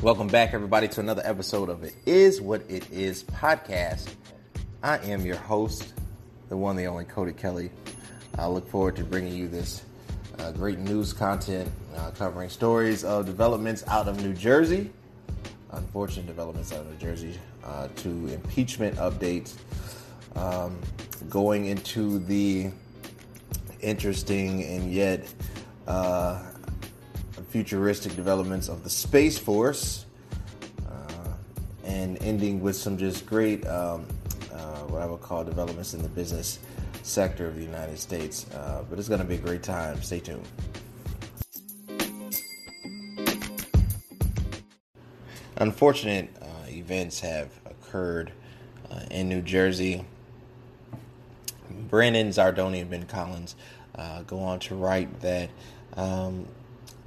Welcome back, everybody, to another episode of It Is What It Is podcast. I am your host, the one, the only Cody Kelly. I look forward to bringing you this uh, great news content uh, covering stories of developments out of New Jersey, unfortunate developments out of New Jersey, uh, to impeachment updates, um, going into the interesting and yet uh, futuristic developments of the Space Force, uh, and ending with some just great, um, uh, what I would call developments in the business sector of the United States. Uh, but it's going to be a great time. Stay tuned. Unfortunate uh, events have occurred uh, in New Jersey. Brandon Zardoni and Ben Collins uh, go on to write that um,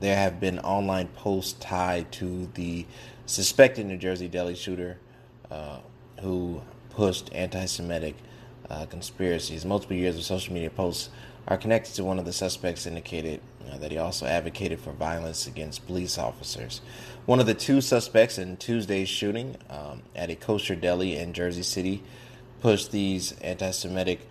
there have been online posts tied to the suspected New Jersey deli shooter uh, who pushed anti Semitic uh, conspiracies. Multiple years of social media posts are connected to one of the suspects, indicated that he also advocated for violence against police officers. One of the two suspects in Tuesday's shooting um, at a kosher deli in Jersey City pushed these anti Semitic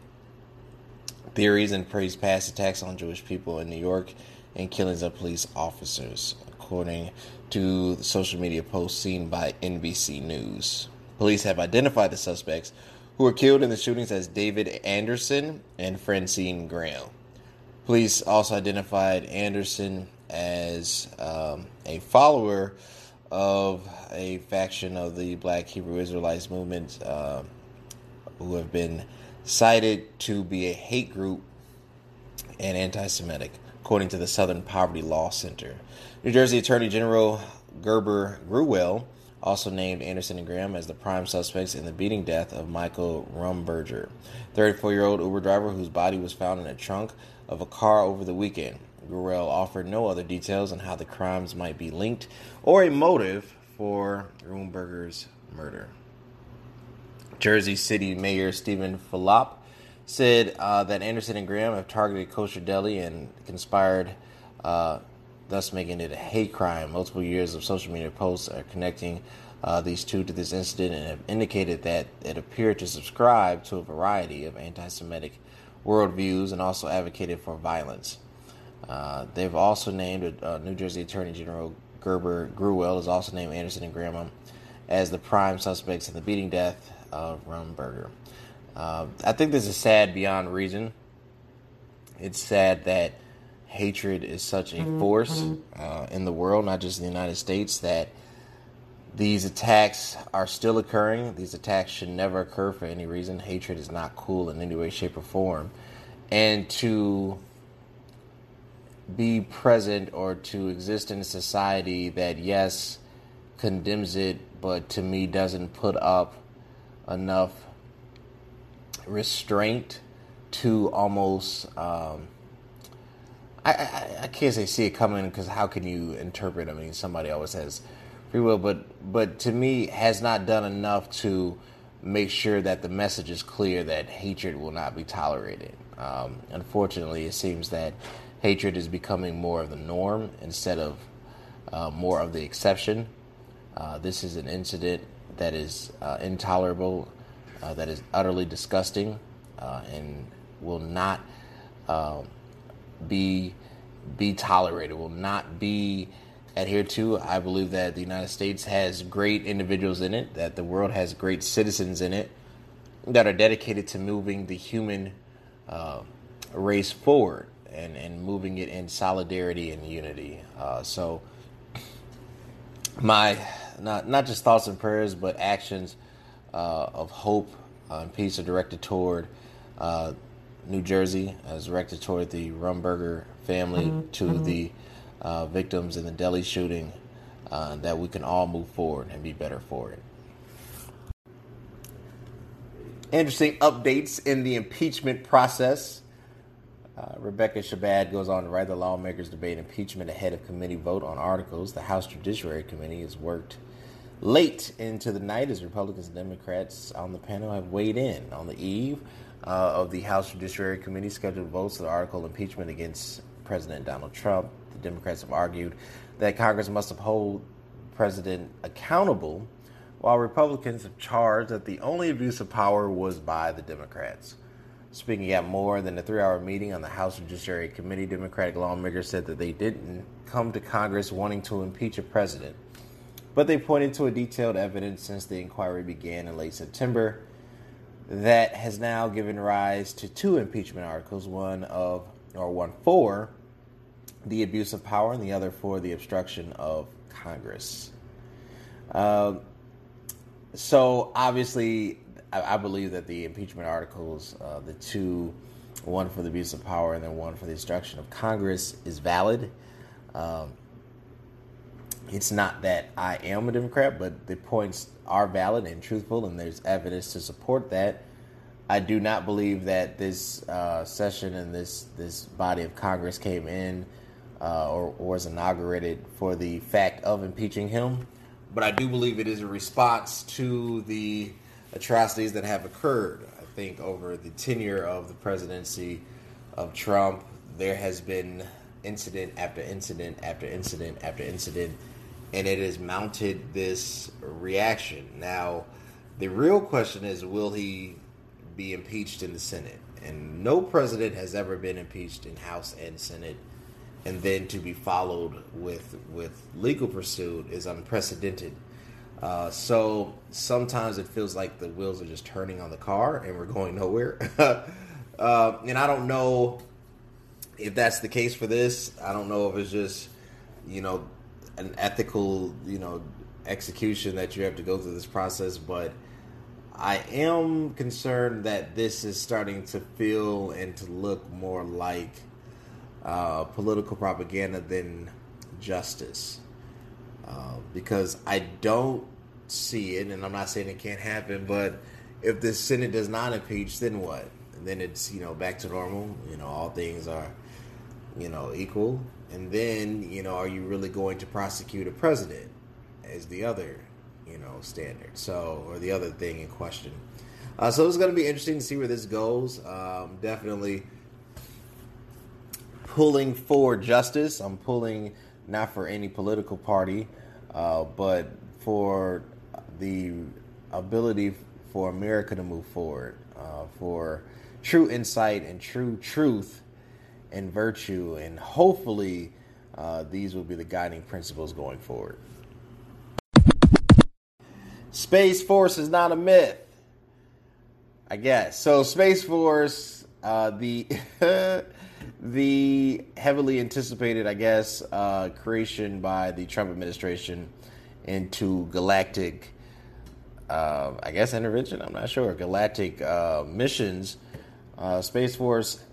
theories and praised past attacks on Jewish people in New York and killings of police officers, according to the social media post seen by NBC News. Police have identified the suspects who were killed in the shootings as David Anderson and Francine Graham. Police also identified Anderson as um, a follower of a faction of the Black Hebrew Israelites movement uh, who have been cited to be a hate group and anti Semitic according to the Southern Poverty Law Center. New Jersey Attorney General Gurbir Grewal also named Anderson and Graham as the prime suspects in the beating death of Michael Rumberger, 34 year old Uber driver whose body was found in a trunk of a car over the weekend. Grewal offered no other details on how the crimes might be linked or a motive for Rumberger's murder. Jersey City Mayor Steven Fulop said uh, that Anderson and Graham have targeted Kosher Deli and conspired, uh, thus making it a hate crime. Multiple years of social media posts are connecting uh, these two to this incident and have indicated that it appeared to subscribe to a variety of anti Semitic worldviews and also advocated for violence. Uh, they've also named New Jersey Attorney General Gurbir Grewal has also named Anderson and Graham as the prime suspects in the beating death of Rumberger. Uh, I think this is sad beyond reason. It's sad that hatred is such a force mm-hmm. uh, in the world, not just in the United States, that these attacks are still occurring. These attacks should never occur for any reason. Hatred is not cool in any way, shape, or form. And to be present or to exist in a society that, yes, condemns it, but to me doesn't put up enough restraint to almost um, I, I, I can't say see it coming because how can you interpret? I mean, somebody always has free will, but but to me has not done enough to make sure that the message is clear that hatred will not be tolerated. Um, unfortunately, it seems that hatred is becoming more of the norm instead of uh, more of the exception. Uh, this is an incident that is uh, intolerable uh, that is utterly disgusting uh, and will not uh, be be tolerated. Will not be adhered to. I believe that the United States has great individuals in it. That the world has great citizens in it that are dedicated to moving the human uh, race forward and, and moving it in solidarity and unity. Uh, so my not not just thoughts and prayers, but actions uh, of hope and peace are directed toward uh, New Jersey, as directed toward the Rumberger family, mm-hmm. to mm-hmm. the uh, victims in the deli shooting, uh, that we can all move forward and be better for it. Interesting updates in the impeachment process. Uh, Rebecca Shabad goes on to write the lawmakers debate impeachment ahead of committee vote on articles. The House Judiciary Committee has worked late into the night as Republicans and Democrats on the panel have weighed in on the eve uh, of the House Judiciary Committee scheduled votes of the article of impeachment against President Donald Trump. The Democrats have argued that Congress must uphold president accountable, while Republicans have charged that the only abuse of power was by the Democrats. Speaking at more than a three hour meeting on the House Judiciary Committee, Democratic lawmakers said that they didn't come to Congress wanting to impeach a president, but they pointed to a detailed evidence since the inquiry began in late September that has now given rise to two impeachment articles one of, or one for, the abuse of power, and the other for the obstruction of Congress. Uh, so obviously, I, I, believe that the impeachment articles, uh, the two, one for the abuse of power and then one for the obstruction of Congress, is valid. Um, it's not that I am a Democrat, but the points are valid and truthful, and there's evidence to support that. I do not believe that this uh, session and this this body of Congress came in uh, or, or was inaugurated for the fact of impeaching him but I do believe it is a response to the atrocities that have occurred. I think over the tenure of the presidency of Trump, there has been incident after incident after incident after incident, and it has mounted this reaction. Now, the real question is will he be impeached in the Senate? And no president has ever been impeached in House and Senate and then to be followed with with legal pursuit is unprecedented. Uh, so sometimes it feels like the wheels are just turning on the car and we're going nowhere. uh, and I don't know if that's the case for this. I don't know if it's just you know an ethical you know execution that you have to go through this process, but. I am concerned that this is starting to feel and to look more like uh, political propaganda than justice. Uh, because I don't see it, and I'm not saying it can't happen, but if the Senate does not impeach, then what? And then it's you know back to normal. You know all things are you know equal, and then you know are you really going to prosecute a president? As the other you know standard, so or the other thing in question. Uh, so it's going to be interesting to see where this goes. Um, definitely pulling for justice. I'm pulling not for any political party, uh, but for the ability for America to move forward, uh, for true insight and true truth and virtue, and hopefully uh, these will be the guiding principles going forward. Space Force is not a myth. I guess. So Space Force, uh, the the heavily anticipated, I guess, uh, creation by the Trump administration into galactic, uh, I guess, intervention. I'm not sure. Galactic uh, missions. Uh, Space Force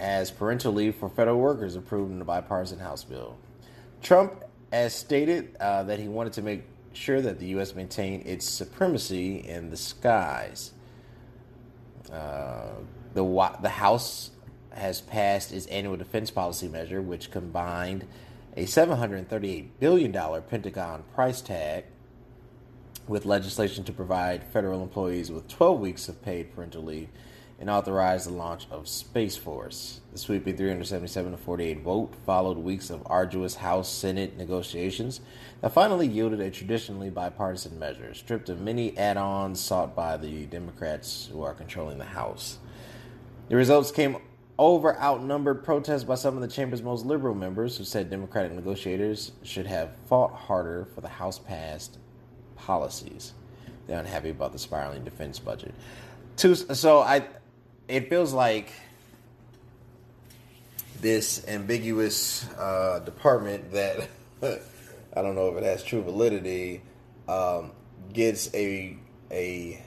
as parental leave for federal workers approved in the bipartisan House bill. Trump has stated uh, that he wanted to make sure that the U.S. maintained its supremacy in the skies. Uh, the the House has passed its annual defense policy measure, which combined a $738 billion Pentagon price tag with legislation to provide federal employees with 12 weeks of paid parental leave and authorized the launch of Space Force. The sweeping 377 to 48 vote followed weeks of arduous House Senate negotiations that finally yielded a traditionally bipartisan measure, stripped of many add ons sought by the Democrats who are controlling the House. The results came over outnumbered protests by some of the chamber's most liberal members who said Democratic negotiators should have fought harder for the House passed policies. They're unhappy about the spiraling defense budget. so I, it feels like this ambiguous uh, department that I don't know if it has true validity um, gets a a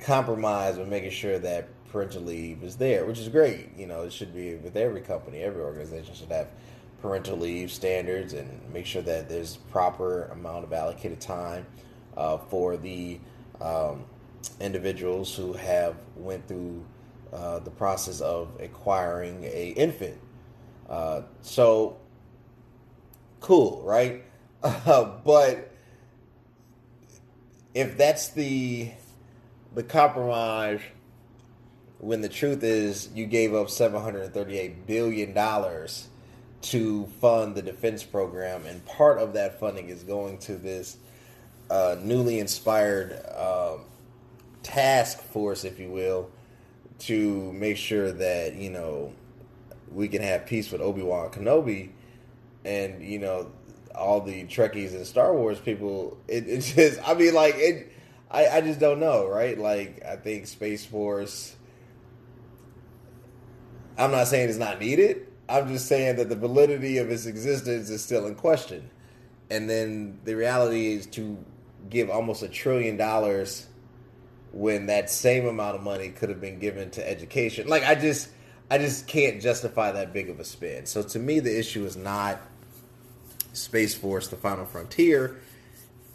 compromise with making sure that parental leave is there, which is great. You know, it should be with every company, every organization should have parental leave standards and make sure that there's proper amount of allocated time uh, for the um, individuals who have went through uh, the process of acquiring a infant. Uh, so cool, right? but if that's the the compromise when the truth is you gave up 738 billion dollars to fund the defense program, and part of that funding is going to this uh, newly inspired uh, task force, if you will, to make sure that you know we can have peace with Obi Wan Kenobi, and you know all the Trekkies and Star Wars people. It, just, I mean, like it. I, I just don't know, right? Like I think Space Force. I'm not saying it's not needed. I'm just saying that the validity of its existence is still in question. And then the reality is to give almost a trillion dollars when that same amount of money could have been given to education. Like I just I just can't justify that big of a spend. So to me the issue is not Space Force the final frontier.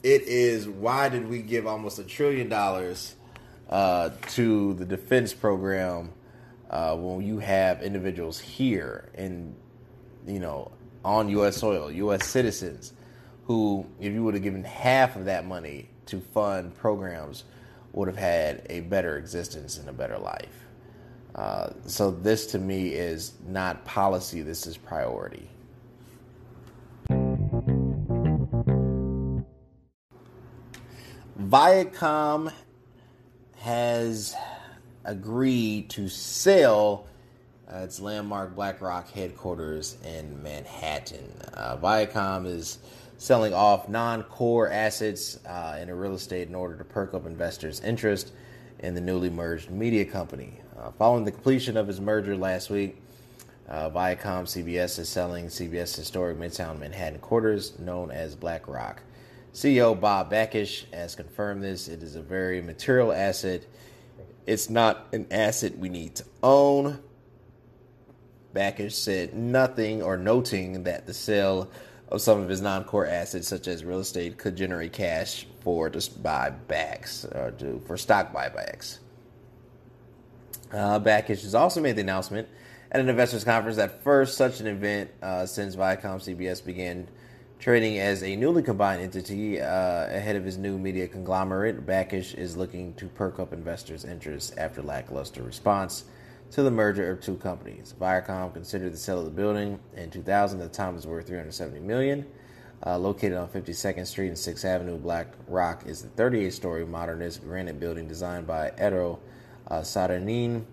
It is why did we give almost a trillion dollars uh, to the defense program uh, when you have individuals here and you know on U.S. soil, U.S. citizens who, if you would have given half of that money to fund programs, would have had a better existence and a better life. Uh, so this to me is not policy. This is priority. Viacom has agreed to sell uh, its landmark Black Rock headquarters in Manhattan. Uh, Viacom is selling off non-core assets uh, in real estate in order to perk up investors' interest in the newly merged media company. Uh, following the completion of its merger last week, uh, Viacom CBS is selling CBS historic Midtown Manhattan quarters known as Black Rock. CEO Bob Bakish has confirmed this. It is a very material asset. It's not an asset we need to own. Bakish said nothing or noting that the sale of some of his non-core assets, such as real estate, could generate cash for just buybacks or to, for stock buybacks. Uh, Bakish has also made the announcement at an investors conference that first such an event uh, since Viacom CBS began Trading as a newly combined entity uh, ahead of his new media conglomerate, Bakish is looking to perk up investors' interest after lackluster response to the merger of two companies. Viacom considered the sale of the building in 2000 the time was worth 370 million. Uh, located on 52nd Street and 6th Avenue, Black Rock is the 38-story modernist granite building designed by Eero uh.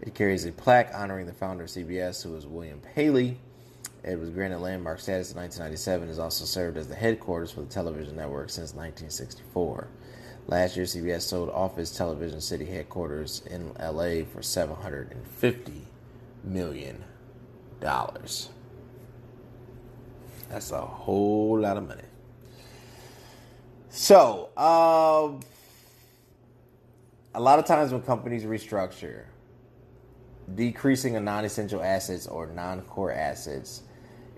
It carries a plaque honoring the founder of CBS, who was William Paley. It was granted landmark status in 1997 and has also served as the headquarters for the television network since 1964. Last year, CBS sold off its television city headquarters in LA for $750 million. That's a whole lot of money. So, um, a lot of times when companies restructure, decreasing a non essential assets or non core assets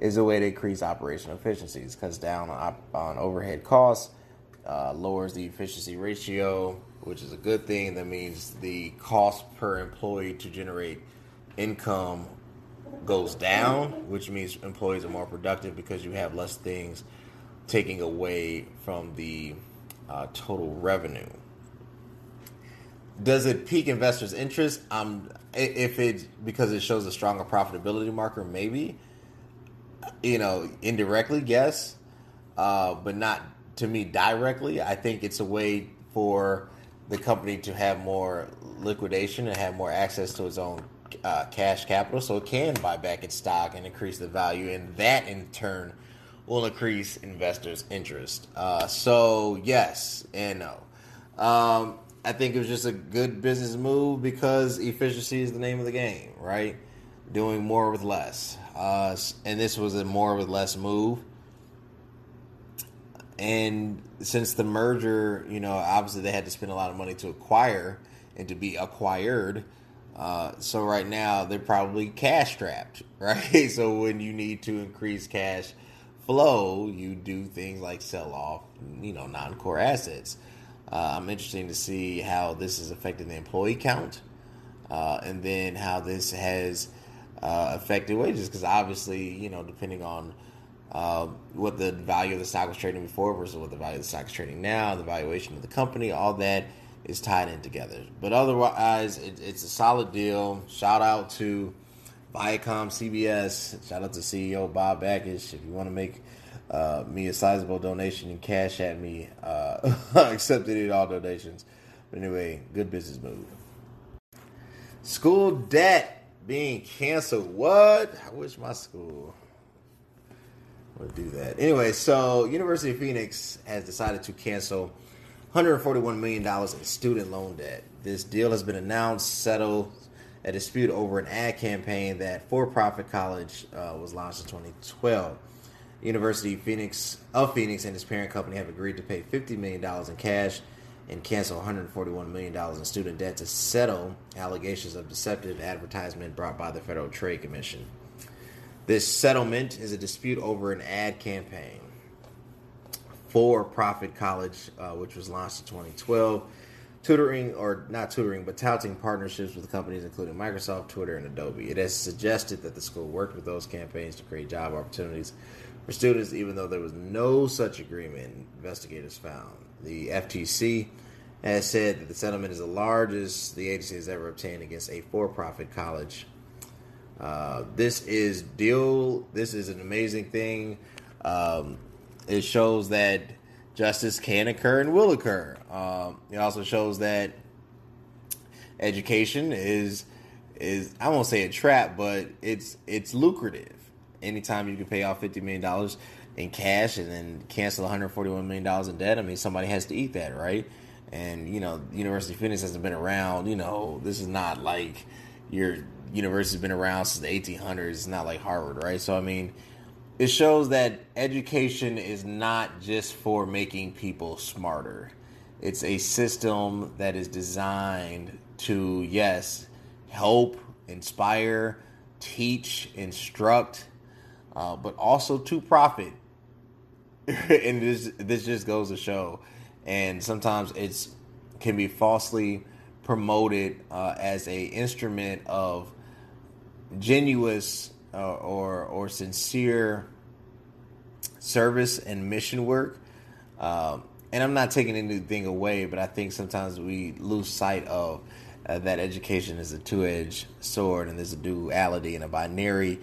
is a way to increase operational efficiencies, cuts down on, on overhead costs, uh, lowers the efficiency ratio, which is a good thing. That means the cost per employee to generate income goes down, which means employees are more productive because you have less things taking away from the uh, total revenue. Does it pique investors' interest? Um, if it because it shows a stronger profitability marker, maybe you know, indirectly, yes, uh, but not to me directly. I think it's a way for the company to have more liquidation and have more access to its own uh, cash capital, so it can buy back its stock and increase the value, and that in turn will increase investors' interest. Uh, so yes and no. Um, I think it was just a good business move because efficiency is the name of the game, right? Doing more with less. Uh, and this was a more with less move. And since the merger, you know, obviously they had to spend a lot of money to acquire and to be acquired. Uh, so right now they're probably cash strapped, right? so when you need to increase cash flow, you do things like sell off, you know, non-core assets. Uh, I'm interested to see how this is affecting the employee count, uh, and then how this has uh, affected wages because obviously, you know, depending on uh, what the value of the stock was trading before versus what the value of the stock is trading now, the valuation of the company, all that is tied in together. But otherwise, it, it's a solid deal. Shout out to Viacom, CBS. Shout out to CEO Bob Bakish. If you want to make uh, me a sizable donation and cash at me, uh, accepted all donations. But anyway, good business move. School debt being canceled. What? I wish my school would do that. Anyway, so University of Phoenix has decided to cancel $141 million in student loan debt. This deal has been announced, settled a dispute over an ad campaign that for-profit college uh, was launched in 2012. University of Phoenix of Phoenix and its parent company have agreed to pay $50 million in cash and cancel $141 million in student debt to settle allegations of deceptive advertisement brought by the Federal Trade Commission. This settlement is a dispute over an ad campaign for profit college, uh, which was launched in 2012, tutoring or not tutoring, but touting partnerships with companies including Microsoft, Twitter, and Adobe. It has suggested that the school worked with those campaigns to create job opportunities for students, even though there was no such agreement, investigators found. The FTC has said that the settlement is the largest the agency has ever obtained against a for profit college. Uh, this is deal. This is an amazing thing. Um, it shows that justice can occur and will occur. Um, it also shows that education is is I won't say a trap, but it's it's lucrative anytime you can pay off fifty million dollars in cash and then cancel one hundred forty one million dollars in debt, I mean somebody has to eat that, right? And you know, University of Phoenix hasn't been around. You know, this is not like your university's been around since the eighteen hundreds. It's not like Harvard, right? So I mean, it shows that education is not just for making people smarter. It's a system that is designed to yes, help, inspire, teach, instruct uh, but also to profit. and this this just goes to show, and sometimes it's can be falsely promoted uh, as a instrument of genuine uh, or or sincere service and mission work. Um, and I'm not taking anything away, but I think sometimes we lose sight of uh, that education is a two-edged sword, and there's a duality and a binary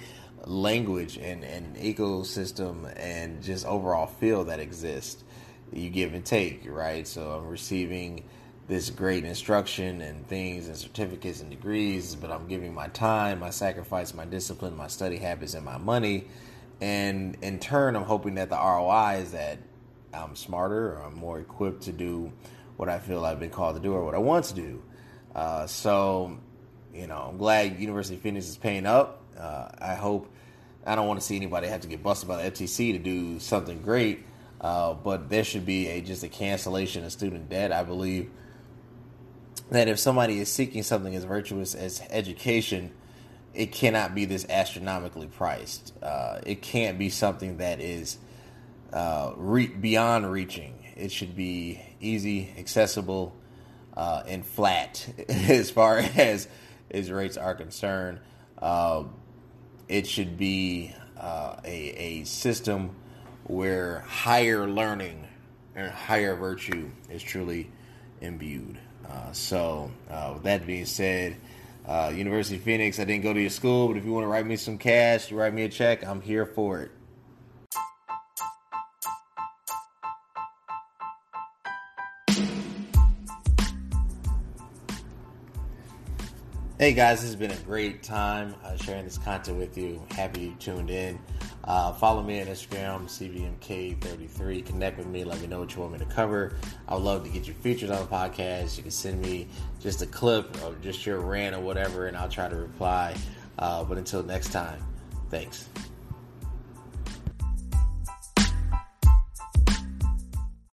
language and, and ecosystem and just overall feel that exists. You give and take, right? So I'm receiving this great instruction and things and certificates and degrees, but I'm giving my time, my sacrifice, my discipline, my study habits, and my money. And in turn, I'm hoping that the ROI is that I'm smarter or I'm more equipped to do what I feel I've been called to do or what I want to do. Uh, so, you know, I'm glad University of Phoenix is paying up. Uh, I hope I don't want to see anybody have to get busted by the FTC to do something great, uh, but there should be a just a cancellation of student debt. I believe that if somebody is seeking something as virtuous as education, it cannot be this astronomically priced. Uh, it can't be something that is uh, re- beyond reaching. It should be easy, accessible, uh, and flat as far as as rates are concerned. Uh, it should be uh, a, a system where higher learning and higher virtue is truly imbued. Uh, so, uh, with that being said, uh, University of Phoenix, I didn't go to your school, but if you want to write me some cash, write me a check, I'm here for it. Hey guys, this has been a great time uh, sharing this content with you. Happy you tuned in. Uh, follow me on Instagram, CVMK33. Connect with me. Let me know what you want me to cover. I would love to get you featured on the podcast. You can send me just a clip or just your rant or whatever, and I'll try to reply. Uh, but until next time, thanks.